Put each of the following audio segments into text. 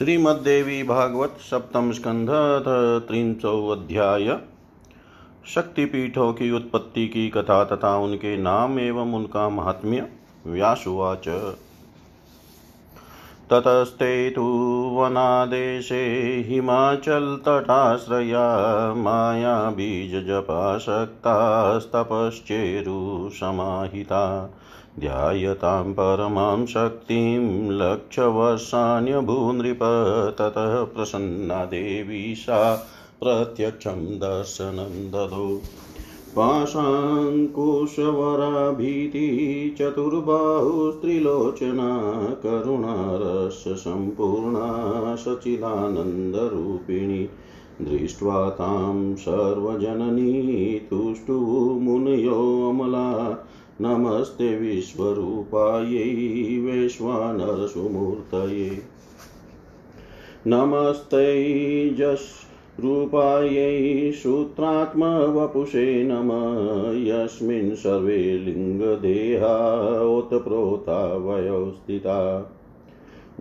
श्रीमद्देवी भागवत सप्तम स्कंध त्रिंचो अध्याय। शक्तिपीठों की उत्पत्ति की कथा तथा उनके नाम एवं उनका महात्म्य व्यासुवाच। ततस्ते तु वनादेशे हिमाचलतटाश्रया माया बीजजपाशक्तास्तपश्चेरुसमाहिता ध्यायतां परमां शक्तिं लक्षवर्षाण्यभूनृप ततः प्रसन्ना देवी सा प्रत्यक्षं दर्शनं ददौ। पाशाङ्कुशवराभीति चतुर्बाहुस्त्रिलोचना करुणारससम्पूर्णा सचिदानन्दरूपिणी। दृष्ट्वा तां सर्वजननी तुष्टुमुनयोऽमला नमस्ते विश्वरूपायै वैश्वानरसुमूर्तये। नमस्ते जस्रूपायै सूत्रात्मवपुषे नम। यस्मिन् सर्वे लिङ्गदेहा ओतप्रोता वयो स्थिता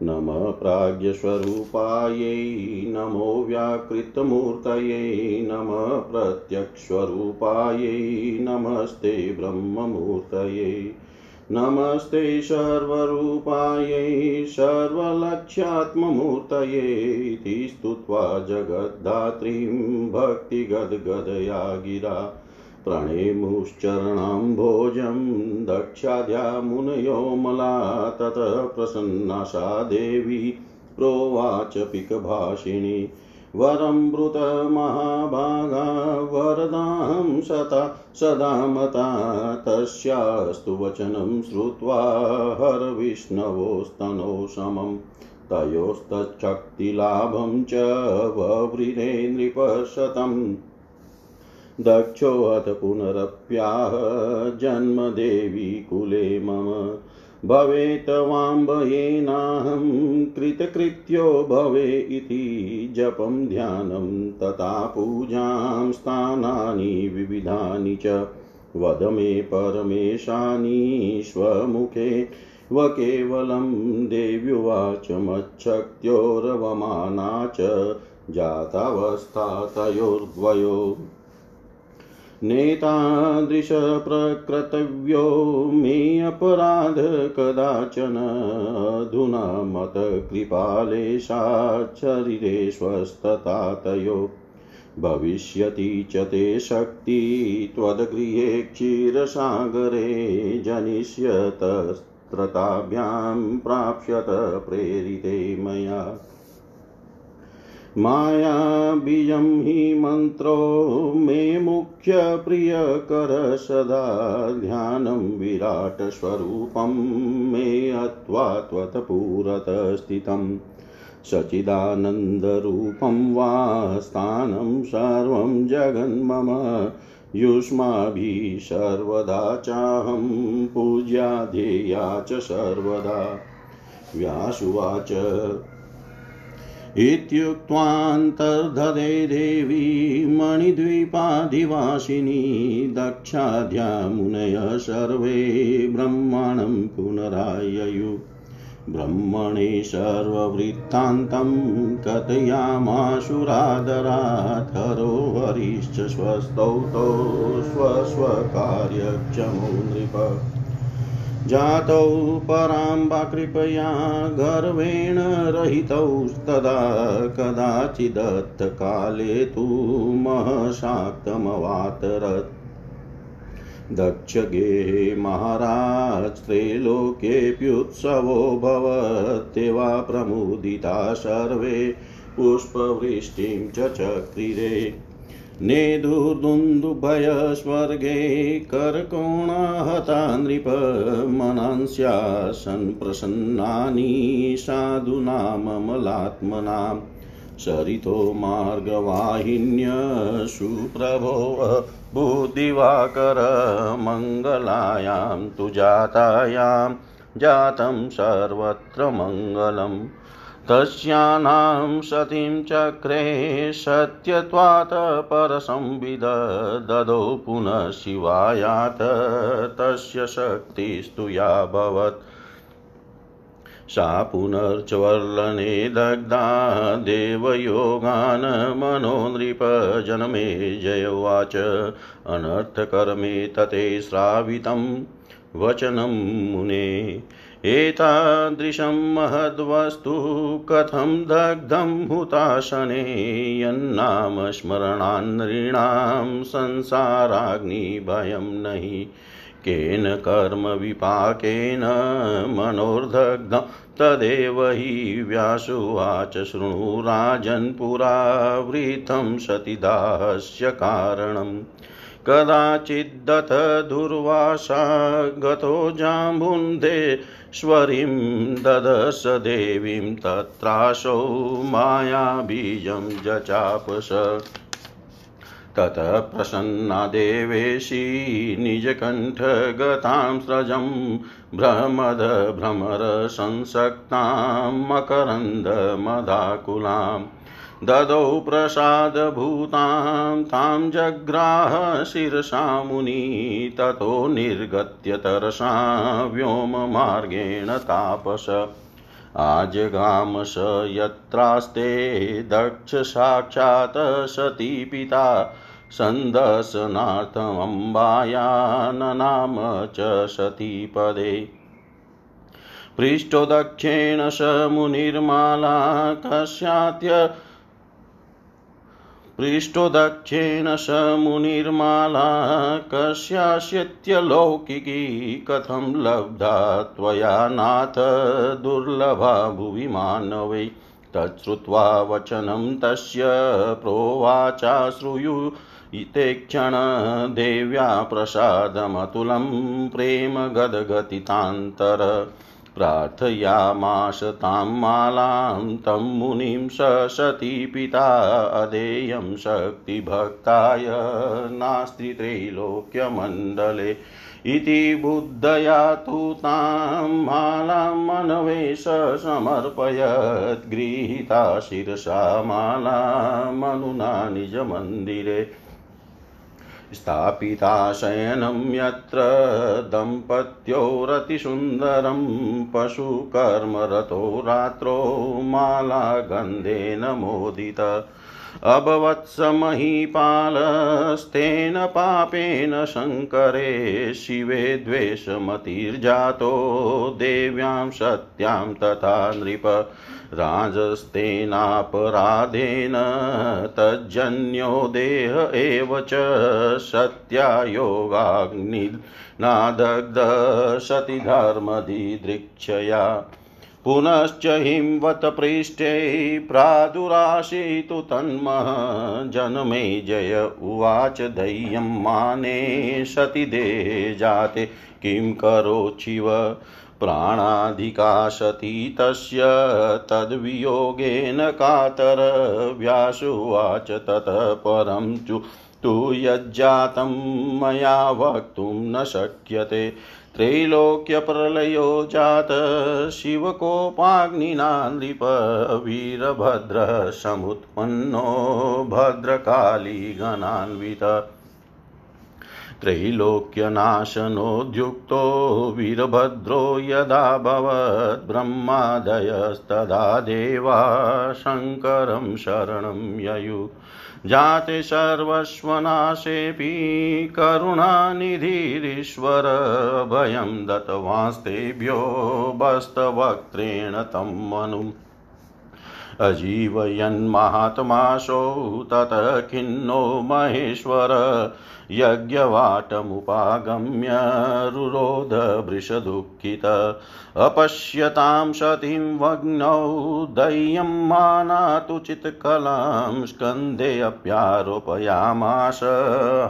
नम प्राज्ञस्वरूपायै नमो व्याकृतमूर्तये नम प्रत्यक्षस्वरूपायै नमस्ते ब्रह्ममूर्तये नमस्ते सर्वरूपायै सर्वलक्ष्यात्ममूर्तये इति स्तुत्वा जगद्धात्रीं भक्तिगद्गदया गिरा प्रणेमुश्चरणाम्भोजं दक्षाद्या मुनयोमला ततः प्रसन्ना सा देवी प्रोवाच पिकभाषिणी। वरं महाभागा वरदां सता, सदा मता तस्यास्तु वचनं श्रुत्वा हरविष्णवोस्तनो समम् तयोस्तच्छक्तिलाभं च वव्रिरे नृपशतम् दक्षोऽथ पुनरप्याह, जन्मदेवी कुले मम। भवेत् वाम्बयेनाहं कृतकृत्यो भवे इति जपं ध्यानं, तथा पूजां स्थानानि विविधानि च। वद मे परमेशानि स्वमुखे, व केवलं देव्युवाच मच्छक्त्योरवमाना च जातावस्था तयोर्द्वयो नेतादृशप्रकृतव्यो मे अपराध कदाचन। अधुना मतकृपालेशाच्छरीरे स्वस्थता तयो भविष्यति च ते शक्ति त्वद्गृहे क्षीरसागरे जनिष्यतस्त्रताभ्यां प्राप्स्यत प्रेरिते मया। मायाबीजं हि मन्त्रो मे मुख्यप्रियकर सदा ध्यानं विराटस्वरूपं मे हत्वा त्वत्पुरतस्थितं। सचिदानन्दरूपं वा स्थानं सर्वं जगन्मम युष्माभिः सर्वदा चाहं पूज्या ध्येया च सर्वदा। व्यासुवाच इत्युक्त्वान्तर्धरे देवी मणिद्वीपाधिवासिनी दक्षाध्या मुनयः सर्वे ब्रह्माणं पुनराययु। ब्रह्मणे सर्ववृत्तान्तं कथयामाशुरादरात् हरो हरिश्च स्वस्तौतो स्वस्वकार्यक्षमो नृप। जातौ पराम्बा कृपया गर्वेण रहितौस्तदा कदाचिदत्तकाले तु महशाक्तमवातरत्। दक्षगेहे महाराज त्रैलोक्येऽप्युत्सवो भवत्येवा प्रमुदिता सर्वे, पुष्पवृष्टिं च चक्रिरे। नेदुर्दुन्दुभयस्वर्गे करकोणाहता नृपमनांस्यासन् प्रसन्नानि साधूनाममलात्मनां सरितो मार्गवाहिन्य सुप्रभो बुद्धिवाकर मङ्गलायां तु जातायां जातं सर्वत्र मङ्गलम् तस्यानां सतीं चक्रे सत्यत्वात् परसंविद ददौ पुनः शिवायात तस्य शक्तिस्तु याभवत्। सा पुनर्चवर्लने दग्धा देवयोगान् मनो नृपजनमे जय उवाच, अनर्थकर्मे तते श्रावितं वचनं मुने। एतादृशं महद्वस्तु कथं दग्धं हुताशने यन्नाम स्मरणान्नॄणां संसाराग्निभयं नहि। केन कर्मविपाकेन मनोर्दग्धं, तदेव हि व्यासुवाच शृणु राजन्पुरावृतं सतिदास्य कारणम् कदाचिद्दथ दुर्वासा गतो जाम्बुन्धेश्वरीं ददश देवीं तत्रासौ मायाबीजं जचापस ततः प्रसन्ना देवेशी निजकण्ठगतां स्रजं भ्रमदभ्रमरसंसक्तां मकरन्दमदाकुलाम् ददौ प्रसादभूतां तां जग्राह शिरसा मुनि, ततो निर्गत्य तरसा व्योममार्गेण तापस। आजगाम स यत्रास्ते दक्ष साक्षात् सती पिता सन्दर्शनार्थमम्बाया ननाम च सतीपदे पृष्ठो दक्षेण स मुनिर्माला, कस्यात्य पृष्ठो दक्षेण स मुनिर्माला कस्यास्यत्यलौकिकी कथं लब्धा त्वया नाथ दुर्लभा भुवि मानवै। तच्छ्रुत्वा वचनं तस्य प्रोवाचाश्रुयु इते क्षण देव्या प्रसादमतुलं प्रेम गदगतितान्तर। प्रार्थयामास तां मालां, तं मुनिं सती पिता, अधेयं शक्तिभक्ताय नास्ति त्रैलोक्यमण्डले। इति बुद्धया तु तां मालां मनवेश समर्पयत्, गृहीता शिरसा मालामनुना निजमन्दिरे। स्थापिता शयनं यत्र दम्पत्योरतिसुन्दरं पशुकर्मरतो रात्रौ मालागन्धेन मोदित अभवत्स महीपालस्तेन पापेन शङ्करे शिवे द्वेषमतिर्जातो देव्यां सत्यां तथा नृप राजस्तेनापराधेन तज्जन्यो देह एव च सत्यायोगाग्निनादग्ध सति धर्मधिदृक्षया पुनश्च हिंवत पृष्ठे प्रादुराशितु तन्मः जनमे जय उवाच दह्यं माने सति देहे जाते। किं करोचिव प्राणाधिका सती तस्य तद्वियोगेन कातर व्यासुवाच ततः परं चु तु यज्जातं मया वक्तुं न शक्यते। त्रैलोक्यप्रलयो जात शिवकोपाग्निना नृप वीरभद्रः समुत्पन्नो भद्रकालीगणान्वित। त्रैलोक्यनाशनोद्युक्तो वीरभद्रो यदा भवत् ब्रह्मादयस्तदा देवा शङ्करं शरणं ययु। जाते सर्वस्वनाशेऽपि करुणानिधिरीश्वर भयं दत्तवांस्तेभ्यो बस्तवक्त्रेण तं मनुम्। अजीवयन्माहात्माशौ ततः खिन्नो महेश्वर। यज्ञवाटमुपागम्य रुरोध वृषदुःखित अपश्यतां सतीं वग्नौ दह्यं मानातु चित्कलां स्कन्धेऽप्यारोपयामास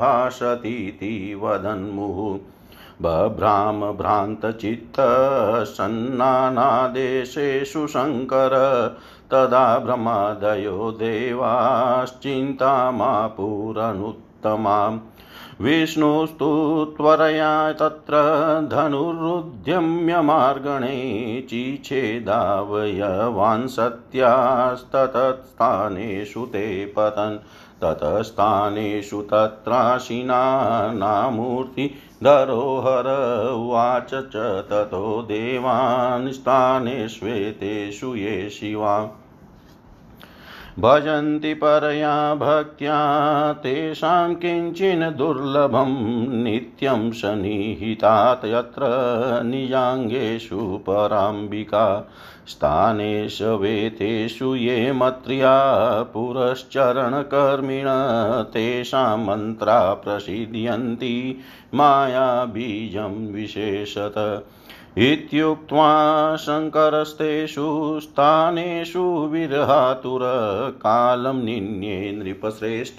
हासतीति वदन्मुः। बभ्राम भ्रान्तचित्तसन्नानादेशेषु शङ्कर, तदा भ्रमादयो देवाश्चिन्तामापुरनुत्तमाम्। विष्णुस्तु त्वरया तत्र धनुरुद्यम्य मार्गणे चिच्छेदावयवान् सत्यास्ततत्स्थानेषु ते पतन्। ततस्थानेषु तत्राशिना नामूर्तिधरोहर उवाच च ततो देवान् स्थानेष्वेतेषु ये शिवा भजन्ति परया भक्त्या, तेषां किञ्चिन् दुर्लभं नित्यं सन्निहितात् यत्र निजाङ्गेषु पराम्बिका, स्थानेषु ये मत्र्या, पुरश्चरणकर्मिण, तेषां मन्त्रा प्रसिद्ध्यन्ति, मायाबीजं विशेषत। इत्युक्त्वा शङ्करस्तेषु स्थानेषु विरहातुरकालं निन्ये नृपश्रेष्ठ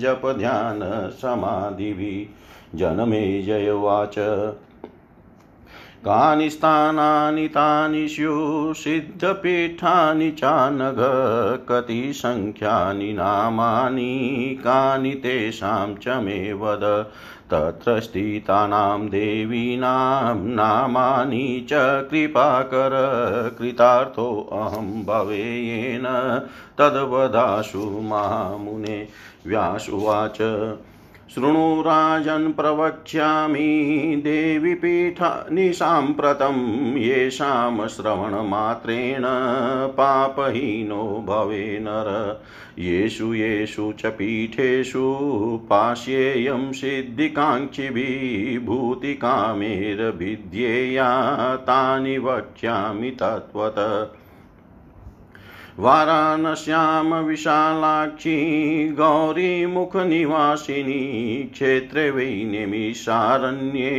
जपध्यानसमाधिभिः जनमेजयवाच कानि स्थानानि तानि स्युः सिद्धपीठानि चानघ कति सङ्ख्यानि नामानि, कानि तेषां च मे वद। तत्र स्थितानां देवीनां नामानि च कृपाकर कृतार्थोऽहं भवेयेन तद्वदाशु मामुने व्यासुवाच शृणु राजन् प्रवक्ष्यामि देवीपीठानि साम्प्रतं येषां श्रवणमात्रेण पापहीनो भवे नर। येषु येषु च पीठेषु पाश्येयं सिद्धिकाङ्क्षिभिः भूतिकामेर्भिद्येया तानि वक्ष्यामि तत्त्वत। वाराणस्यां विशालाक्षी गौरीमुखनिवासिनी क्षेत्रे वै निमिषारण्ये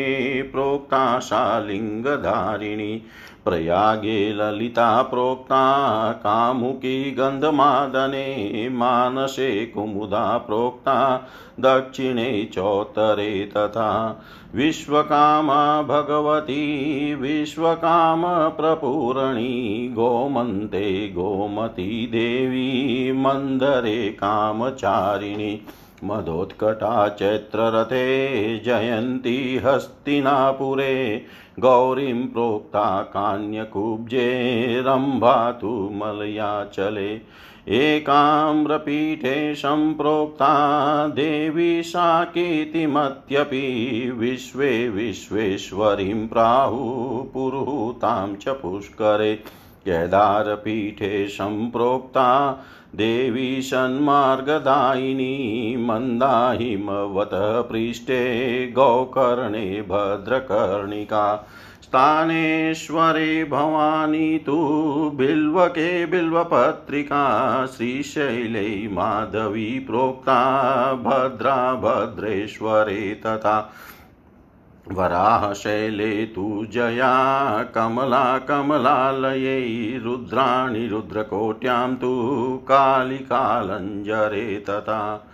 प्रोक्ता शालिङ्गधारिणी। प्रयागे ललिता प्रोक्ता, कामुकी गन्धमादने, मानसे कुमुदा प्रोक्ता, दक्षिणे चोत्तरे तथा विश्वकामा भगवती विश्वकामप्रपूरणी गोमन्ते गोमती देवी, मन्दरे कामचारिणी मदोत्कटा चैत्ररथे, जयन्ती हस्तिनापुरे गौरीं प्रोक्ता कान्यकुब्जे रम्भा तु मलयाचले, एकाम्रपीठे सम्प्रोक्ता देवी साकीतिमत्यपि विश्वे विश्वेश्वरीं प्राहुः पुरुतां च पुष्करे। केदारपीठे सम्प्रोक्ता देवी सन्मार्गदायिनी मन्दाहिमवतः पृष्ठे गोकर्णे भद्रकर्णिका। स्थानेश्वरे भवानी तु बिल्वके बिल्वपत्रिका, श्रीशैले माधवी प्रोक्ता, भद्रा, भद्रेश्वरे तथा वराहशैले तु जया कमला कमलालये रुद्राणि रुद्रकोट्यां तु कालिकालञ्जरे तथा।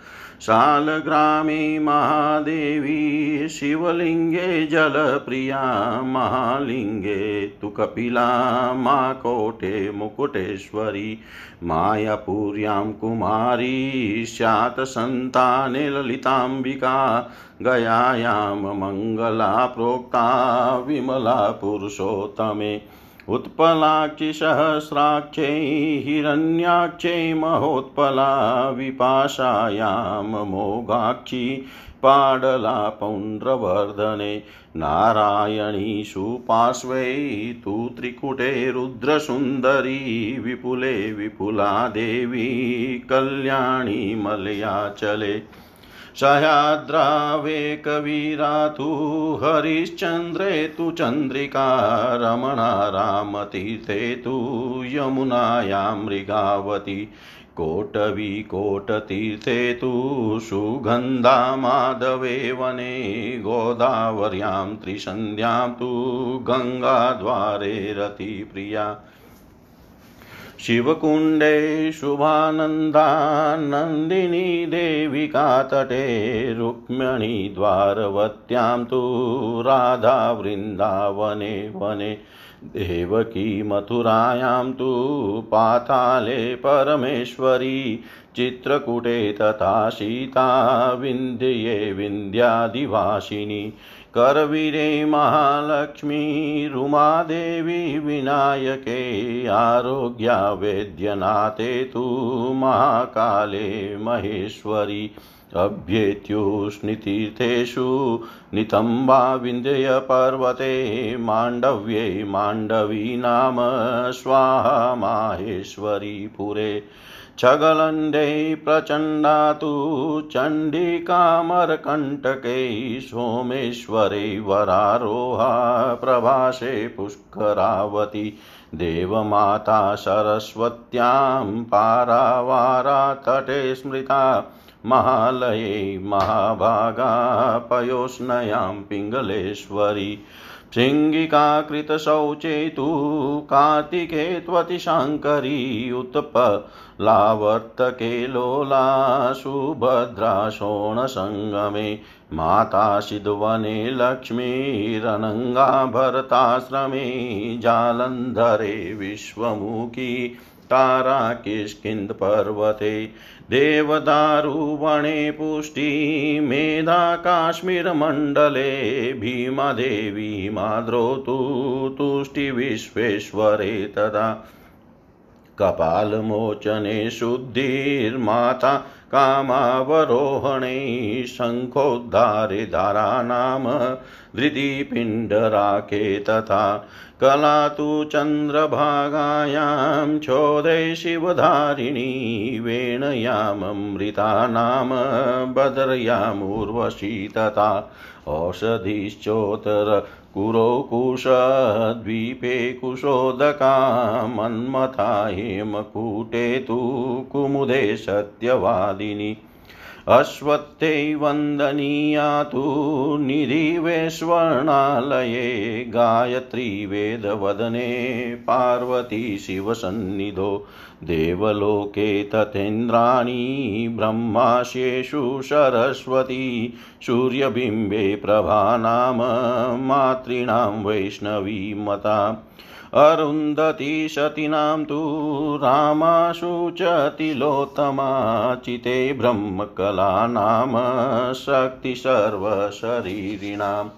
शालग्रामे महादेवी शिवलिङ्गे जलप्रिया महालिङ्गे तु कपिला मा कोटे मुकुटेश्वरी, मायापुर्यां कुमारी स्यात् सन्ताने ललिताम्बिका गयायां मङ्गला प्रोक्ता, विमला पुरुषोत्तमे। उत्पलाक्षि सहस्राक्षै हिरण्याक्षै, महोत्पला विपाशायां मोघाक्षी, पाडला पौण्ड्रवर्धने नारायणीषु पार्श्वै तु त्रिकुटे रुद्रसुन्दरी, विपुले विपुला देवी, कल्याणी मलयाचले। सह्याद्रावे कविरातु हरिश्चन्द्रे तु चन्द्रिका रमणा रामतीर्थे तु यमुनायां मृगावती कोटवी कोटतीर्थे तु सुगन्धा माधवे वने गोदावर्यां त्रिसन्ध्यां तु गङ्गाद्वारे रतिप्रिया शिवकुण्डे शुभानन्दा नन्दिनी देविका तटे रुक्मिणीद्वारवत्यां तु राधा वृन्दावने वने देवकी मथुरायां तु पाताले परमेश्वरी चित्रकूटे तथा सीता विन्ध्ये विन्ध्यादिवासिनी करवीरे महालक्ष्मी रुमादेवी विनायके आरोग्या वेद्यनाथे तु महाकाले महेश्वरी अभ्येत्युष्णितीर्थेषु नितम्बा विन्ध्यपर्वते माण्डव्ये माण्डवी नाम स्वाहा माहेश्वरी पुरे छगलण्डे प्रचण्डा तु चण्डिकामरकण्टके सोमेश्वरे वरारोहा प्रभासे पुष्करावती देवमाता सरस्वत्यां पारावारातटे स्मृता महालये महाभागा पयोष्णयां पिङ्गलेश्वरी शृङ्गिकाकृतशौचे तु कार्तिके त्वतिशाङ्करी उत्पलावर्तके लोला सुभद्रा शोणसङ्गमे माता सिद्वने लक्ष्मीरनङ्गा भरताश्रमे जालन्धरे विश्वमुखी तारा किष्किन्धपर्वते देवदारुवणे पुष्टि मेधा काश्मीरमण्डले भीमादेवी माद्रोतु तुष्टिविश्वेश्वरे तदा कपालमोचने शुद्धिर्माता कामावरोहणे शङ्खोद्धारे धारानाम धृतिपिण्डराके तथा कला तु चन्द्रभागायां छोदे शिवधारिणी वेणयाममृता नाम बदर्यामुर्वशी तथा औषधिश्चोत्तर कुरो कुशद्वीपे कुशोदका मन्मथा हेमकूटे तु कुमुदे सत्यवादिनी। अश्वत्थै वन्दनीया तु निधिवेश्वर्णालये गायत्री वेदवदने पार्वती शिवसन्निधो देवलोके तथेन्द्राणि ब्रह्माशेषु सरस्वती सूर्यबिम्बे प्रभा नाम मातॄणां वैष्णवी मता अरुन्धती सतीनां तु रामाशु च तिलोत्तमा चिते ब्रह्मकला नाम शक्ति सर्वशरीरिणाम्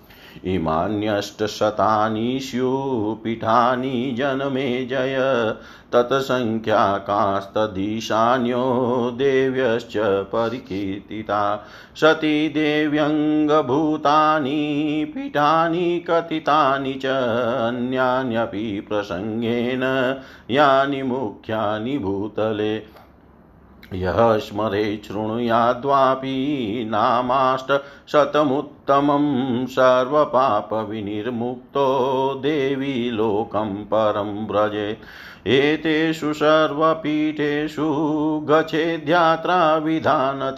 इमान्यष्टशतानि स्युपीठानि जनमे जय। तत्सङ्ख्याकास्तदीशान्यो देव्यश्च परिकीर्तिता। सती देव्यङ्गभूतानि, पीठानि कथितानि च अन्यान्यपि प्रसङ्गेन यानि मुख्यानि भूतले। यः स्मरे शृणुयाद्वापि नामाष्टशतमुत्तमं सर्वपापविनिर्मुक्तो देवी लोकं परं व्रजेत्। एतेषु सर्वपीठेषु गच्छेद्यात्रा विधानत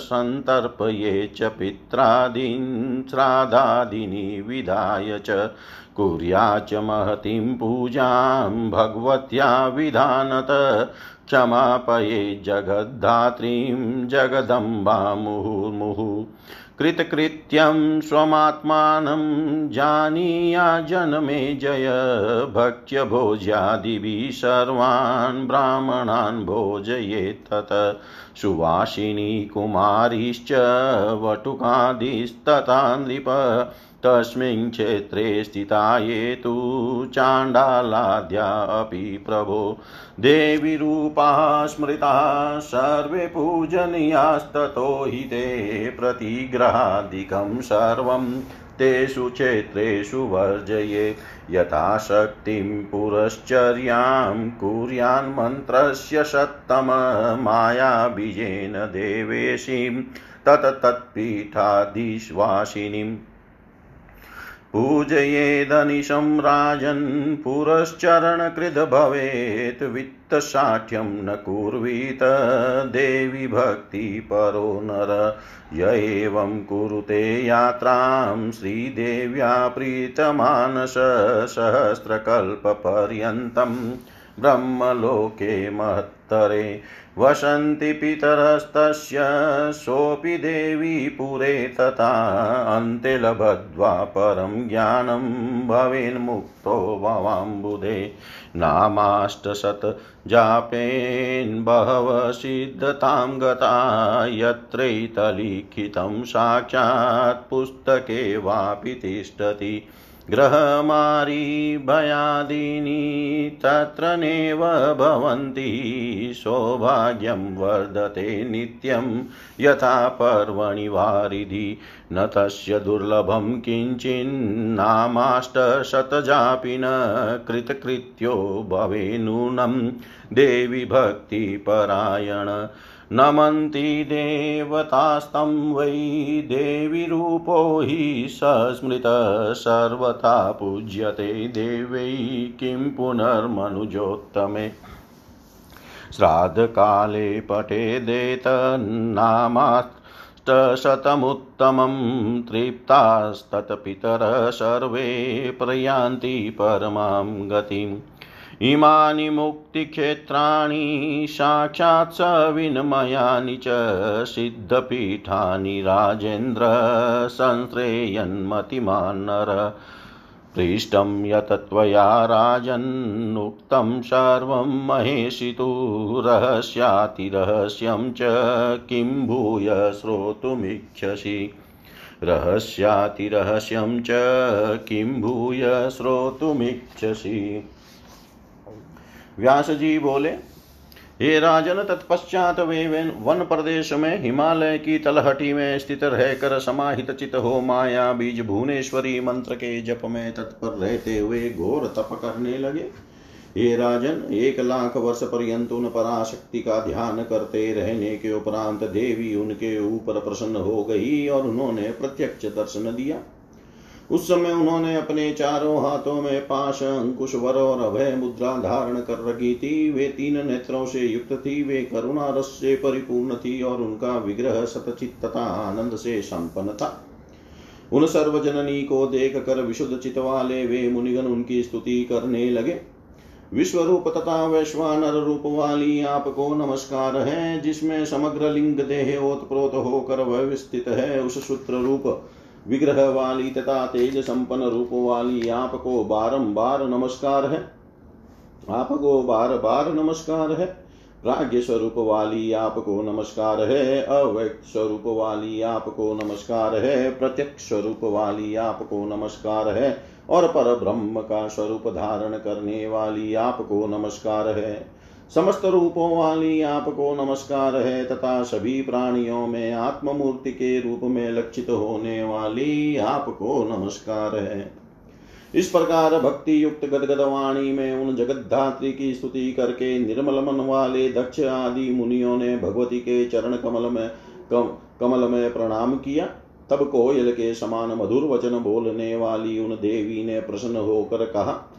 सन्तर्पये च पित्रादीन् श्राद्धादीनि विधाय च कुर्याच्च महतीं पूजां भगवत्या विधानत क्षमापये जगद्धात्रीं जगदम्बा मुहुर्मुहुः कृतकृत्यं स्वमात्मानं जानीया जनमे जय। भक्ष्यभोज्यादिभिः सर्वान् ब्राह्मणान् भोजयेत्तत। सुवासिनी कुमारीश्च वटुकादिस्तथा नृप। तस्मिन् क्षेत्रे स्थिता ये तु चाण्डालाद्या प्रभो। देवीरूपाः स्मृताः सर्वे पूजनीयास्ततो हि ते प्रतिग्रहादिकं सर्वं तेषु क्षेत्रेषु वर्जये। यथाशक्तिं पुरश्चर्यां कुर्यान्मन्त्रस्य शतममायाबीजेन देवेशीं। तत्तत्पीठाधीश्वासिनीम् पूजयेदनिशं राजन् पुरश्चरणकृद भवेत् वित्तशाठ्यं न कुर्वीत, देवी भक्तिपरो नर। य एवं कुरुते यात्रां, श्रीदेव्या प्रीतमानस सहस्रकल्पपर्यन्तं ब्रह्मलोके महत्तरे। वसन्ति पितरस्तस्य, सोऽपि देवी पुरे तथा अन्ते लभद्वा परं ज्ञानं भवेन्मुक्तो भवाम्बुधे नामाष्टशतजापेन् गता, यत्रैतलिखितं साक्षात् पुस्तके वापि तिष्ठति। ग्रहमारी भयादीनि तत्र नेव भवन्ति, सौभाग्यं वर्धते नित्यं यथा पर्वणि वारिधि न तस्य दुर्लभं किञ्चिन्नामाष्टशतजापि न कृतकृत्यो भवेनूनं देवि भक्तिपरायण नमन्ति देवतास्तं वै देवीरूपो हि सस्मृतः सर्वथा पूज्यते देवै किं पुनर्मनुजोत्तमे। श्राद्धकाले पठेदेतन्नामाष्टशतमुत्तमं तृप्तास्तत्पितरः सर्वे प्रयान्ति परमां गतिम्। इमानि मुक्तिक्षेत्राणि साक्षात् सविन्मयानि च सिद्धपीठानि राजेन्द्र संश्रेयन्मतिमान्नर पृष्टं यत् त्वया राजन्नुक्तं सर्वं महेशि तु रहस्यातिरहस्यं च किं भूय श्रोतुमिच्छसि। रहस्यातिरहस्यं च किं भूय श्रोतुमिच्छसि। व्यास जी बोले, हे राजन, तत्पश्चात वे वन प्रदेश में हिमालय की तलहटी में स्थित रहकर समाहित चित हो माया बीज भुवनेश्वरी मंत्र के जप में तत्पर रहते हुए घोर तप करने लगे। हे राजन, एक लाख वर्ष पर्यंत उन पराशक्ति का ध्यान करते रहने के उपरांत देवी उनके ऊपर प्रसन्न हो गई और उन्होंने प्रत्यक्ष दर्शन दिया। उस समय उन्होंने अपने चारों हाथों में पाश, अंकुश, वर और अभय मुद्रा धारण कर रखी थी। वे तीन नेत्रों से युक्त थी। वे करुणा रस से परिपूर्ण थी और उनका विग्रह सतचित तथा आनंद से संपन्न था। उन सर्वजननी को देख कर विशुद्ध चित वाले वे मुनिगण उनकी स्तुति करने लगे। विश्व रूप तथा वैश्वानर रूप वाली आपको नमस्कार है, जिसमें समग्र लिंग देह ओतप्रोत होकर व्यवस्थित है। उस सूत्र रूप विग्रह वाली तथा तेज संपन्न रूप वाली आपको बारंबार नमस्कार है। आपको बार बार नमस्कार है। प्राग्ञ स्वरूप वाली आपको नमस्कार है। अव्यक्त स्वरूप वाली आपको नमस्कार है। प्रत्यक्ष स्वरूप वाली आपको नमस्कार है। और पर ब्रह्म का स्वरूप धारण करने वाली आपको नमस्कार है। समस्त रूपों वाली आपको नमस्कार है तथा सभी प्राणियों में आत्ममूर्ति के रूप में लक्षित होने वाली आपको नमस्कार है। इस प्रकार भक्ति युक्त गदगद वाणी में उन जगद्धात्री की स्तुति करके निर्मल मन वाले दक्ष आदि मुनियों ने भगवती के चरण कमल में कम, कमल में प्रणाम किया। तब कोयल के समान मधुर वचन बोलने वाली उन देवी ने प्रसन्न होकर कहा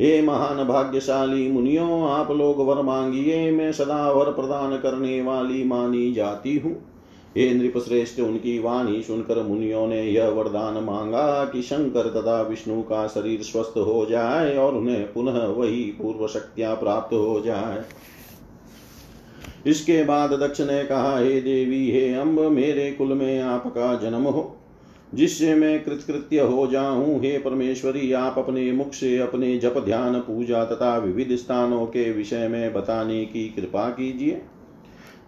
हे महान भाग्यशाली मुनियों, आप लोग वर मांगिए, मैं सदा वर प्रदान करने वाली मानी जाती हूँ। हे नृप श्रेष्ठ उनकी वाणी सुनकर मुनियों ने यह वरदान मांगा कि शंकर तथा विष्णु का शरीर स्वस्थ हो जाए और उन्हें पुनः वही पूर्व शक्तियाँ प्राप्त हो जाए। इसके बाद दक्ष ने कहा, हे देवी, हे अम्ब मेरे कुल में आपका जन्म हो। जिससे मैं कृतकृत्य हो जाऊँ, हे परमेश्वरी, आप अपने मुख से अपने जप ध्यान, पूजा तथा विविध स्थानों के विषय में बताने की कृपा कीजिए।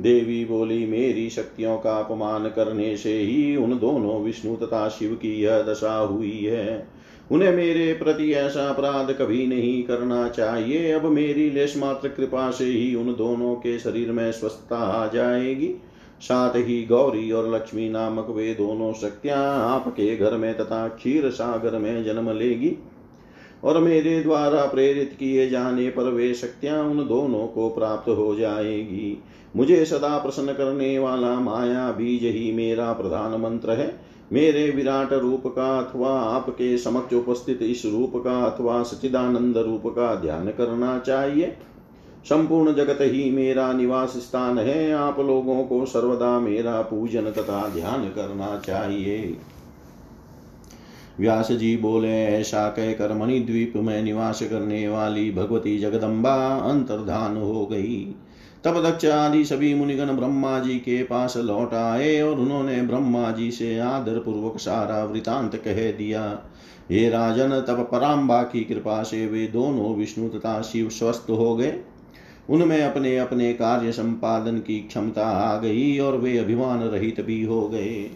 देवी बोली, मेरी शक्तियों का अपमान करने से ही उन दोनों विष्णु तथा शिव की यह दशा हुई है। उन्हें मेरे प्रति ऐसा अपराध कभी नहीं करना चाहिए। अब मेरी लेश मात्र कृपा से ही उन दोनों के शरीर में स्वस्थता आ जाएगी। साथ ही गौरी और लक्ष्मी नामक वे दोनों शक्तियाँ आपके घर में तथा क्षीर सागर में जन्म लेगी और मेरे द्वारा प्रेरित किए जाने पर वे शक्तियाँ उन दोनों को प्राप्त हो जाएगी। मुझे सदा प्रसन्न करने वाला माया बीज ही मेरा प्रधान मंत्र है। मेरे विराट रूप का अथवा आपके समक्ष उपस्थित इस रूप का अथवा सचिदानंद रूप का ध्यान करना चाहिए। संपूर्ण जगत ही मेरा निवास स्थान है। आप लोगों को सर्वदा मेरा पूजन तथा ध्यान करना चाहिए। व्यास जी बोले, ऐसा कहकर मणिद्वीप में निवास करने वाली भगवती जगदम्बा अंतर्धान हो गई। तब दक्ष आदि सभी मुनिगण ब्रह्मा जी के पास लौट आए और उन्होंने ब्रह्मा जी से आदर पूर्वक सारा वृतांत कह दिया। हे राजन, तब पराम्बा की कृपा से वे दोनों विष्णु तथा शिव स्वस्थ हो गए। उनमें अपने अपने कार्य संपादन की क्षमता आ गई और वे अभिमान रहित भी हो गए।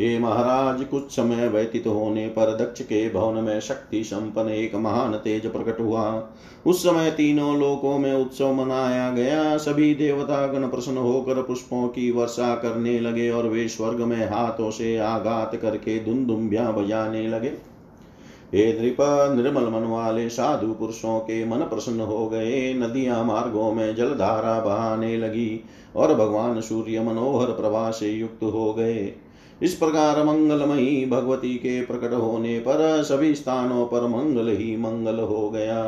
हे महाराज, कुछ समय व्यतीत होने पर दक्ष के भवन में शक्ति संपन्न एक महान तेज प्रकट हुआ। उस समय तीनों लोकों में उत्सव मनाया गया। सभी देवता गण प्रसन्न होकर पुष्पों की वर्षा करने लगे और वे स्वर्ग में हाथों से आघात करके धुंधुम्बिया बजाने लगे। हे नृप, निर्मल मन वाले साधु पुरुषों के मन प्रसन्न हो गए। नदियाँ मार्गों में जलधारा बहाने लगी और भगवान सूर्य मनोहर प्रभा से युक्त हो गए। इस प्रकार मंगलमयी भगवती के प्रकट होने पर सभी स्थानों पर मंगल ही मंगल हो गया।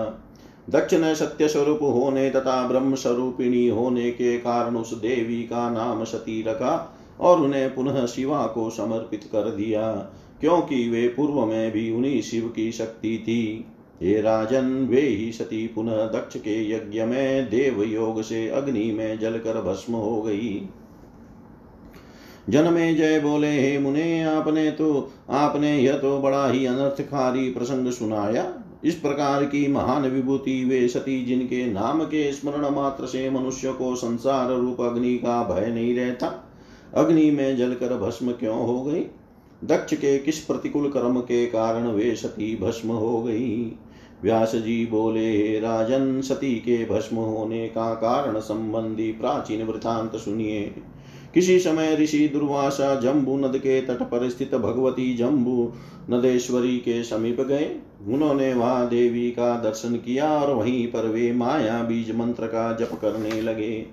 दक्ष ने सत्य स्वरूप होने तथा ब्रह्म स्वरूपिणी होने के कारण उस देवी का नाम सती रखा और उन्हें पुनः शिवा को समर्पित कर दिया। क्योंकि वे पूर्व में भी उन्हीं शिव की शक्ति थी। हे राजन, वे ही सती पुनः दक्ष के यज्ञ में देव योग से अग्नि में जलकर भस्म हो गई। जनमे जय बोले, हे मुने, आपने तो आपने यह तो बड़ा ही अनर्थकारी प्रसंग सुनाया। इस प्रकार की महान विभूति वे सती जिनके नाम के स्मरण मात्र से मनुष्य को संसार रूप अग्नि का भय नहीं रहता, अग्नि में जलकर भस्म क्यों हो गई? दक्ष के किस प्रतिकूल कर्म के कारण वे सती भस्म हो गई? व्यास जी बोले, राजन, सती के भस्म होने का कारण संबंधी प्राचीन वृतांत सुनिए। किसी समय ऋषि दुर्वासा जम्बू नद के तट पर स्थित भगवती जम्बू नदेश्वरी के समीप गए। उन्होंने वहाँ देवी का दर्शन किया और वहीं पर वे माया बीज मंत्र का जप करने लगे।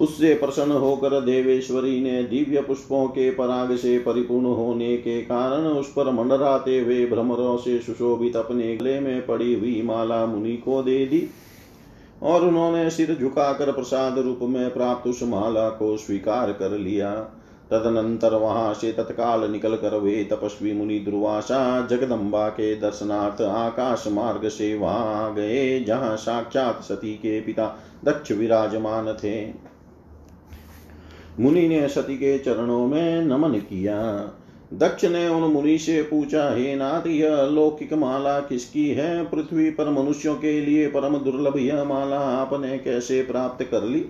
उससे प्रसन्न होकर देवेश्वरी ने दिव्य पुष्पों के पराग से परिपूर्ण होने के कारण उस पर मंडराते हुए भ्रमरों से सुशोभित अपने गले में पड़ी हुई माला मुनि को दे दी और उन्होंने सिर झुकाकर प्रसाद रूप में प्राप्त उस माला को स्वीकार कर लिया। तदनंतर वहाँ से तत्काल निकल कर वे तपस्वी मुनि दुर्वासा जगदम्बा के दर्शनार्थ आकाश मार्ग से वहाँ गए, जहाँ साक्षात सती के पिता दक्ष विराजमान थे। मुनि ने सती के चरणों में नमन किया। दक्ष ने उन मुनि से पूछा, हे नाथ, यह लौकिक माला किसकी है? पृथ्वी पर मनुष्यों के लिए परम दुर्लभ यह माला आपने कैसे प्राप्त कर ली?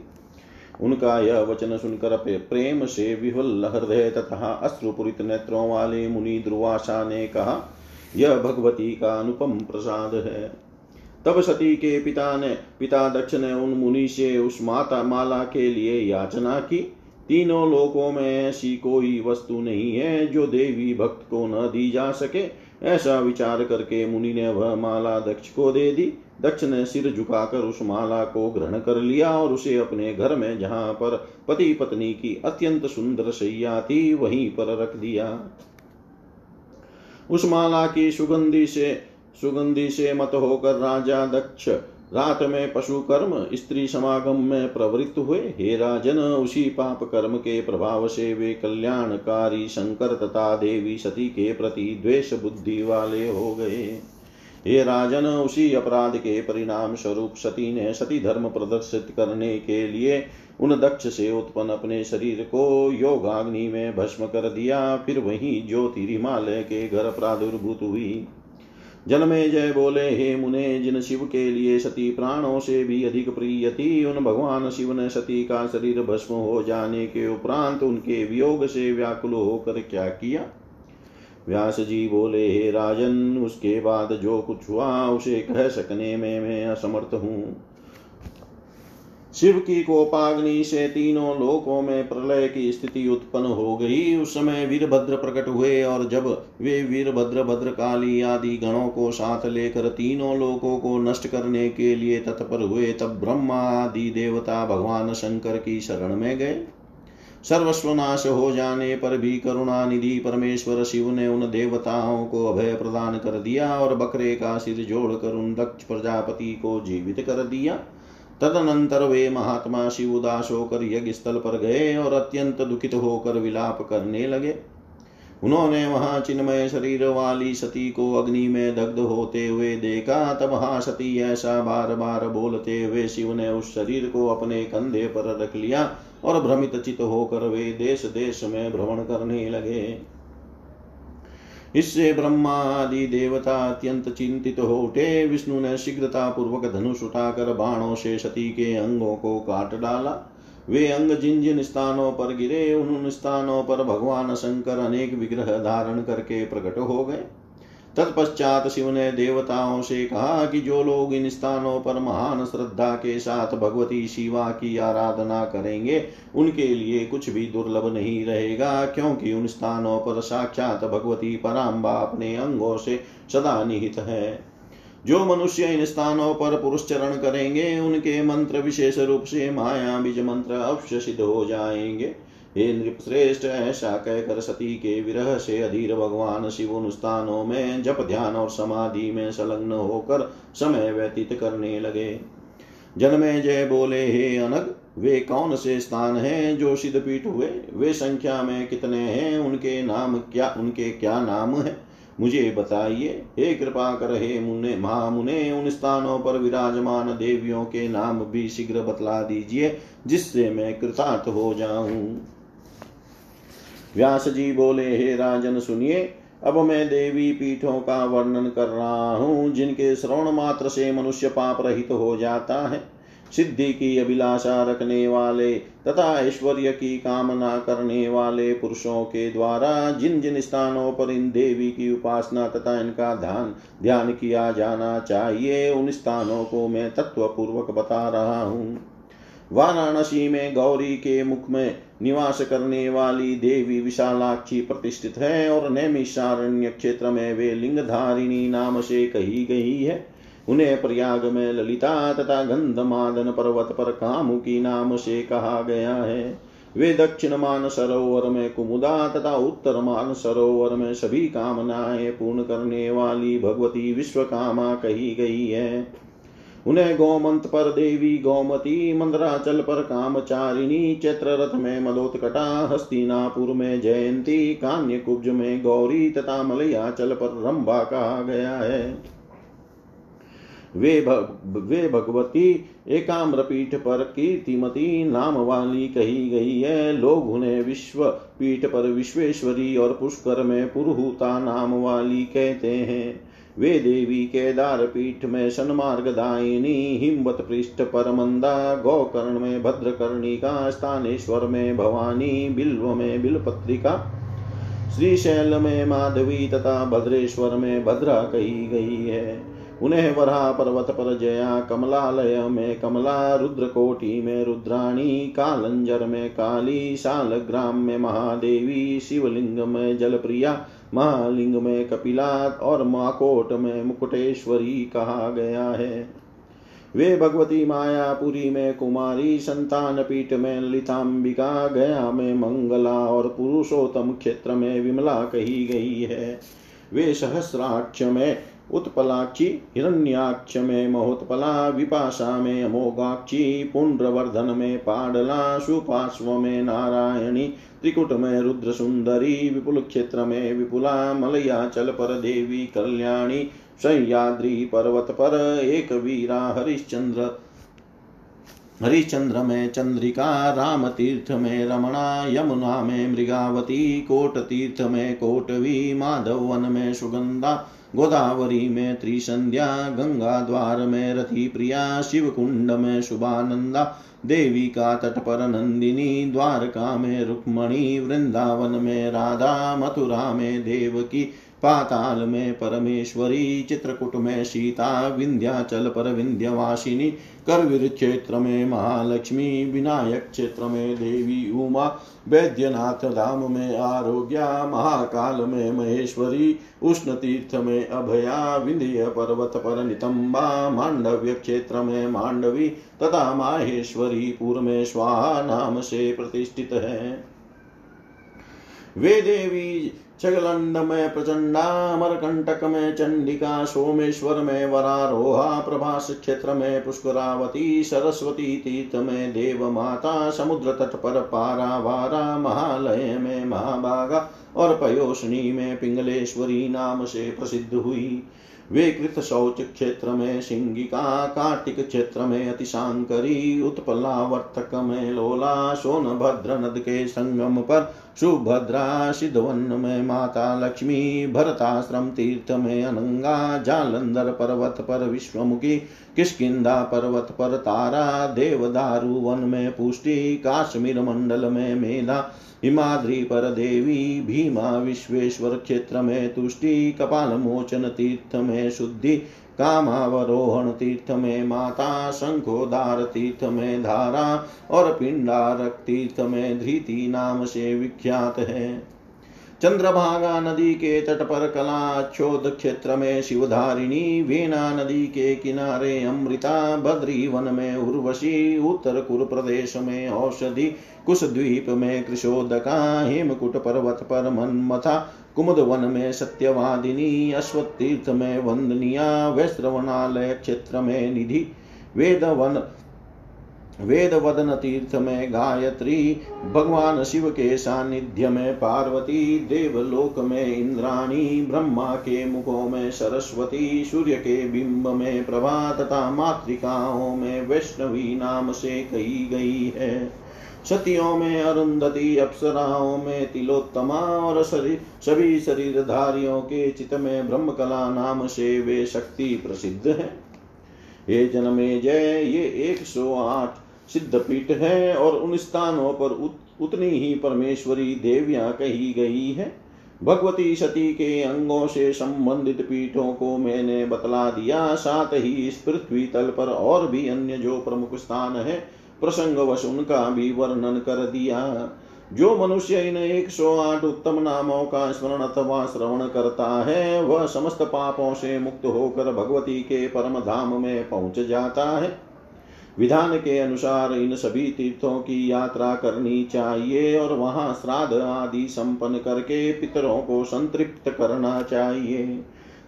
उनका यह वचन सुनकर प्रेम से विहुल हृदय तथा अश्रुपुरित नेत्रों वाले मुनि दुर्वासा ने कहा, यह भगवती का अनुपम प्रसाद है। तब सती के पिता ने पिता दक्ष ने उन मुनि से उस माता माला के लिए याचना की। तीनों लोकों में ऐसी कोई वस्तु नहीं है जो देवी भक्त को न दी जा सके। ऐसा विचार करके मुनि ने वह माला दक्ष को दे दी। दक्ष ने सिर झुकाकर उस माला को ग्रहण कर लिया और उसे अपने घर में जहाँ पर पति पत्नी की अत्यंत सुंदर सैया थी, वहीं पर रख दिया। उस माला की सुगंधि से सुगंधि से मत होकर राजा दक्ष रात में पशु कर्म, स्त्री समागम में प्रवृत्त हुए। हे राजन, उसी पाप कर्म के प्रभाव से वे कल्याणकारी शंकर तथा देवी सती के प्रति द्वेष बुद्धि वाले हो गए। हे राजन, उसी अपराध के परिणाम स्वरूप सती ने सती धर्म प्रदर्शित करने के लिए उन दक्ष से उत्पन्न अपने शरीर को योगाग्नि में भस्म कर दिया। फिर वही ज्योति हिमालय के घर प्रादुर्भूत हुई। जन्मे जय बोले, हे मुने, जिन शिव के लिए सती प्राणों से भी अधिक प्रिय थी उन भगवान शिव ने सती का शरीर भस्म हो जाने के उपरांत उनके वियोग से व्याकुल होकर क्या किया? व्यास जी बोले, हे राजन, उसके बाद जो कुछ हुआ, उसे कह सकने में मैं असमर्थ हूँ। शिव की कोपाग्नि से तीनों लोकों में प्रलय की स्थिति उत्पन्न हो गई। उस समय वीरभद्र प्रकट हुए और जब वे वीरभद्र भद्र काली आदि गणों को साथ लेकर तीनों लोकों को नष्ट करने के लिए तत्पर हुए, तब ब्रह्मा आदि देवता भगवान शंकर की शरण में गए। सर्वस्वनाश हो जाने पर भी करुणा निधि परमेश्वर शिव ने उन देवताओं को अभय प्रदान कर दिया और बकरे का सिर जोड़कर उन दक्ष प्रजापति को जीवित कर दिया। तदनंतर वे महात्मा शिव उदास होकर यज्ञ स्थल पर गए और अत्यंत दुखित होकर विलाप करने लगे। उन्होंने वहाँ चिन्मय शरीर वाली सती को अग्नि में दग्ध होते हुए देखा, तब हाँ सती ऐसा बार बार बोलते हुए शिव ने उस शरीर को अपने कंधे पर रख लिया और भ्रमित चित होकर वे देश देश में भ्रमण करने लगे। इससे ब्रह्मा आदि देवता अत्यंत चिंतित हो उठे विष्णु ने शीघ्रता पूर्वक धनुष उठाकर बाणों से सती के अंगों को काट डाला। वे अंग जिन जिन स्थानों पर गिरे, उन उन स्थानों पर भगवान शंकर अनेक विग्रह धारण करके प्रकट हो गए। तत्पश्चात शिव ने देवताओं से कहा कि जो लोग इन स्थानों पर महान श्रद्धा के साथ भगवती शिवा की आराधना करेंगे, उनके लिए कुछ भी दुर्लभ नहीं रहेगा, क्योंकि उन स्थानों पर साक्षात भगवती पराम्बा अपने अंगों से सदा निहित है। जो मनुष्य इन स्थानों पर पुरुष चरण करेंगे, उनके मंत्र विशेष रूप से माया बीज मंत्र अवश्य सिद्ध हो जाएँगे। हे नृप श्रेष्ठ ऐसा कहकर सती के विरह से अधीर भगवान शिव उन स्थानों में जप ध्यान और समाधि में संलग्न होकर समय व्यतीत करने लगे। जन्मे जय बोले, हे अनग, वे कौन से स्थान हैं जो सिद्ध पीठ हुए? वे संख्या में कितने हैं? उनके नाम क्या, उनके क्या नाम है? मुझे बताइए। हे कृपा कर, हे मुने, महामुने, उन स्थानों पर विराजमान देवियों के नाम भी शीघ्र बतला दीजिए, जिससे मैं कृतार्थ हो जाऊँ। व्यास जी बोले, हे राजन, सुनिए, अब मैं देवी पीठों का वर्णन कर रहा हूँ, जिनके श्रवण मात्र से मनुष्य पाप रहित हो जाता है। सिद्धि की अभिलाषा रखने वाले तथा ऐश्वर्य की कामना करने वाले पुरुषों के द्वारा जिन जिन स्थानों पर इन देवी की उपासना तथा इनका ध्यान ध्यान किया जाना चाहिए, उन स्थानों को मैं तत्व पूर्वक बता रहा हूँ। वाराणसी में गौरी के मुख में निवास करने वाली देवी विशालाक्षी प्रतिष्ठित है और नैमिषारण्य क्षेत्र में वे लिंगधारिणी नाम से कही गई है। उन्हें प्रयाग में ललिता तथा गंधमादन पर्वत पर कामुकी नाम से कहा गया है। वे दक्षिण मान सरोवर में कुमुदा तथा उत्तर मान सरोवर में सभी कामनाएँ पूर्ण करने वाली भगवती विश्वकामा कही गई है। उन्हें गोमंत पर देवी गोमती मंदराचल पर कामचारिणी चैत्र रथ में मदोत्कटा हस्तिनापुर में जयंती कान्य कुब्ज में गौरी तथा मलयाचल पर रंभा कहा गया है। वे भग, वे भगवती एकाम्र पीठ पर कीर्तिमती नाम वाली कही गई है। लोग उन्हें विश्व पीठ पर विश्वेश्वरी और पुष्कर में पुरुहुता नाम वाली कहते हैं। वे देवी केदार पीठ में सन्मार्गदायिनी हिमवत पृष्ठ पर मंदा गौकर्ण में भद्रकर्णिका स्थानेश्वर में भवानी, बिल्व में बिलपत्रिका, श्रीशैल में माधवी तथा भद्रेश्वर में भद्रा कही गई है। उन्हें वरा पर्वत पर जया, कमलालय में कमला, रुद्रकोटि में रुद्राणी, कालंजर में काली, शालग्राम में महादेवी, शिवलिंग में जलप्रिया महालिंग में कपिला और माकोट में मुकुटेश्वरी कहा गया है। वे भगवती मायापुरी में कुमारी संतान पीठ में ललिताम्बिका गया में मंगला और पुरुषोत्तम क्षेत्र में विमला कही गई है। वे सहस्राक्ष में उत्पलाक्षी, हिरण्याक्ष में महोत्पला, विपाशा में अमोघाक्षी पुण्ड्रवर्धन में पाडला, सुपार्श्व में नारायणी त्रिकुट में रुद्र सुंदरी विपुल क्षेत्र में विपुला मलयाचल पर देवी कल्याणी सह्याद्री पर्वत पर एक वीरा हरिश्चंद्र हरिश्चंद्र में चंद्रिका राम तीर्थ में रमणा यमुना में मृगावती कोट तीर्थ में कोटवी माधव वन में सुगंधा गोदावरी में त्रिसंध्या गंगा द्वार में रथी प्रिया शिव कुंड में शुभानंदा देवी का तट पर नंदिनी द्वारका में रुक्मणी वृंदावन में राधा मथुरा में देवकी पाताल में परमेश्वरी चित्रकूट में सीता विंध्याचल पर विंध्यवासिनी करवीर क्षेत्र में महालक्ष्मी, विनायक क्षेत्र में देवी उमा, वैद्यनाथ धाम में आरोग्या महाकाल में महेश्वरी उष्ण तीर्थ में अभया, विंध्य पर्वत पर नितंबा मांडव्य क्षेत्र में मांडवी, तथा माहेश्वरी पूर्व में स्वाहा नाम से प्रतिष्ठित है। वे देवी छगलंड में प्रचंडा अमरकंटक में चंडिका सोमेश्वर में वरारोहा प्रभास क्षेत्र में पुष्करावती सरस्वती तीर्थ में देव माता समुद्र तट पर पारा वारा महालय में महाभागा और पयोषणी में पिंगलेश्वरी नाम से प्रसिद्ध हुई। विकृत शौच क्षेत्र में सिंगिका कार्तिक क्षेत्र में अतिशांकरी उत्पलावर्तक में लोला सोनभद्र नद के संगम पर, सुभद्रा सिद्धवन में माता लक्ष्मी, भरताश्रम तीर्थ में अनंगा जालंधर पर्वत पर, विश्वमुखी किष्किंदा पर्वत पर, तारा देवदारु वन में पुष्टि, काश्मीर मंडल में मेधा हिमाद्री पर देवी भीमा विश्वेश्वर क्षेत्र में तुष्टि कपाल मोचन तीर्थ में शुद्धि, कामावरोहण तीर्थ में माता शंखोदार तीर्थ में धारा और पिंडारक तीर्थ में धृति नाम से विख्यात है। चंद्रभागा नदी के तट पर कलाच्छोद क्षेत्र में शिवधारिणी वीणा नदी के किनारे अमृता बद्री वन में उर्वशी उत्तर कुर प्रदेश में औषधि कुश द्वीप में कृषोदका हेमकुट पर्वत पर मनमथा कुमुद वन में सत्यवादिनी अश्वतीर्थ में वंदनिया वैश्रवणालय क्षेत्र में निधि वेद वन वेद वदन तीर्थ में गायत्री, भगवान शिव के सानिध्य में पार्वती, देवलोक में इंद्राणी, ब्रह्मा के मुखों में सरस्वती, सूर्य के बिंब में प्रभा तथा मातृकाओं में वैष्णवी नाम से कही गई है। सतियों में अरुंधति, अप्सराओं में तिलोत्तमा और शरीर सभी शरीरधारियों के चित में ब्रह्म कला नाम से वे शक्ति प्रसिद्ध है। ये जन्मे जय, ये एक सौ आठ सिद्ध पीठ है और उन स्थानों पर उत, उतनी ही परमेश्वरी देवियाँ कही गई है। भगवती सती के अंगों से संबंधित पीठों को मैंने बतला दिया साथ ही इस पृथ्वी तल पर और भी अन्य जो प्रमुख स्थान है प्रसंग वश उनका भी वर्णन कर दिया। जो मनुष्य इन एक सौ आठ उत्तम नामों का स्मरण अथवा श्रवण करता है वह समस्त पापों से मुक्त होकर भगवती के परम धाम में पहुँच जाता है। विधान के अनुसार इन सभी तीर्थों की यात्रा करनी चाहिए और वहाँ श्राद्ध आदि संपन्न करके पितरों को संतृप्त करना चाहिए।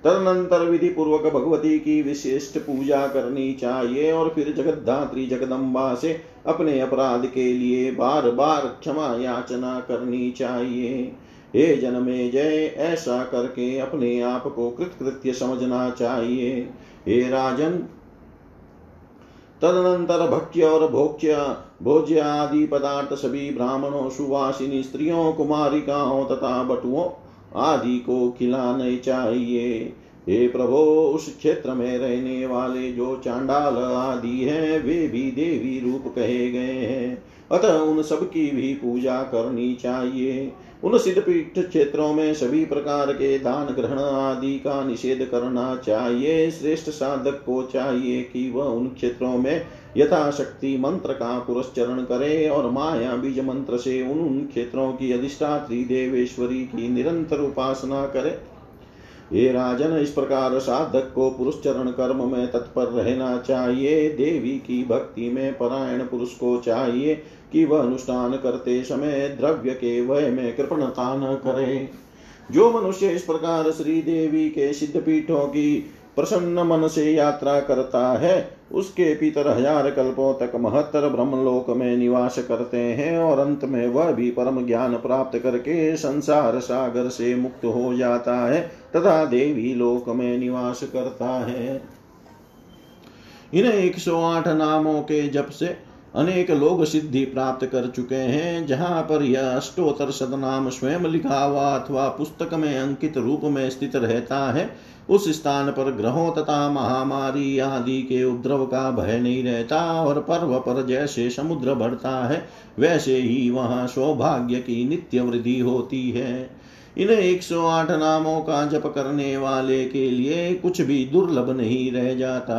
तदनंतर विधि पूर्वक भगवती की विशिष्ट पूजा करनी चाहिए और फिर जगद्धात्री जगदम्बा से अपने अपराध के लिए बार बार क्षमा याचना करनी चाहिए। हे जनमे जय, ऐसा करके अपने आप को कृतकृत्य समझना चाहिए। हे राजन तदनंतर भक्ष्य और भोक्ष्य भोज्य आदि पदार्थ सभी ब्राह्मणों, सुवासिनी, स्त्रियों, कुमारिकाओं तथा बटुओं आदि को खिलाने चाहिए। हे प्रभो, उस क्षेत्र में रहने वाले जो चांडाल आदि हैं, वे भी देवी रूप कहे गए हैं। अतः उन सब की भी पूजा करनी चाहिए। उन सिद्धपीठ क्षेत्रों में सभी प्रकार के दान ग्रहण आदि का निषेध करना चाहिए। श्रेष्ठ साधक को चाहिए कि वह उन क्षेत्रों में यथाशक्ति मंत्र का पुरस्चरण करे और माया बीज मंत्र से उन उन क्षेत्रों की अधिष्ठात्री देवेश्वरी की निरंतर उपासना करे। ये राजन, इस प्रकार साधक को पुरुष चरण कर्म में तत्पर रहना चाहिए। देवी की भक्ति में परायण पुरुष को चाहिए। कि वह अनुष्ठान करते समय द्रव्य के वय में कृपणता न करे। जो मनुष्य इस प्रकार श्री देवी के सिद्ध पीठों की प्रसन्न मन से यात्रा करता है, उसके पितर हज़ार कल्पों तक महत्तर ब्रह्मलोक में निवास करते हैं और अंत में वह भी परम ज्ञान प्राप्त करके संसार सागर से मुक्त हो जाता है, तथा देवी लोक में निवास करता है। इन 108 नामों के जप से अनेक लोग सिद्धि प्राप्त कर चुके हैं। जहाँ पर यह अष्टोत्तर सदनाम स्वयं लिखा हुआ अथवा पुस्तक में अंकित रूप में स्थित रहता है, उस स्थान पर ग्रहों तथा महामारी आदि के उपद्रव का भय नहीं रहता और पर्व पर जैसे समुद्र बढ़ता है, वैसे ही वहाँ सौभाग्य की नित्य वृद्धि होती है। इन 108 नामों का जप करने वाले के लिए कुछ भी दुर्लभ नहीं रह जाता।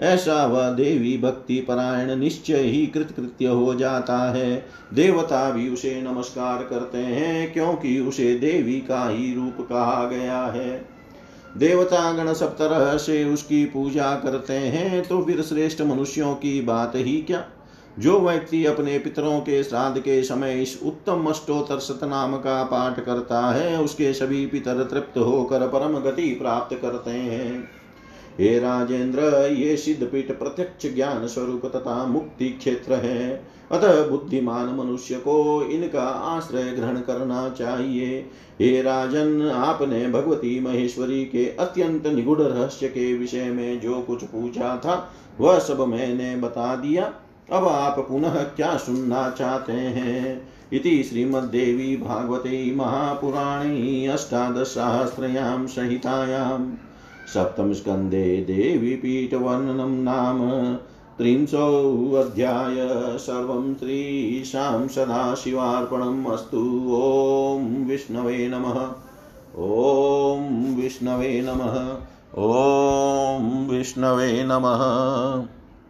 ऐसा वह देवी भक्ति परायण निश्चय ही कृतकृत्य हो जाता है। देवता भी उसे नमस्कार करते हैं, क्योंकि उसे देवी का ही रूप कहा गया है। देवता गण सब तरह से उसकी पूजा करते हैं तो फिर श्रेष्ठ मनुष्यों की बात ही क्या? जो व्यक्ति अपने पितरों के श्राद्ध के समय इस उत्तम अष्टोत्तर सतनाम का पाठ करता है, उसके सभी पितर तृप्त होकर परम गति प्राप्त करते हैं। हे राजेंद्र, ये सिद्ध पीठ प्रत्यक्ष ज्ञान स्वरूप तथा मुक्ति क्षेत्र है। अतः बुद्धिमान मनुष्य को इनका आश्रय ग्रहण करना चाहिए। हे राजन, आपने भगवती महेश्वरी के अत्यंत निगुढ़ रहस्य के विषय में जो कुछ पूछा था, वह सब मैंने बता दिया। अब आप पुनः क्या सुनना चाहते हैं? इति श्रीमद्देवी भागवते महापुराणे अष्टादशसहस्रयां संहितायाम्। सप्तमस्कन्धे देवीपीठवर्णनं नाम त्रिंशोऽध्याय सर्वं त्रीशां सदाशिवार्पणम् अस्तु। ॐ विष्णवे नमः। ॐ विष्णवे नमः। ॐ विष्णवे नमः।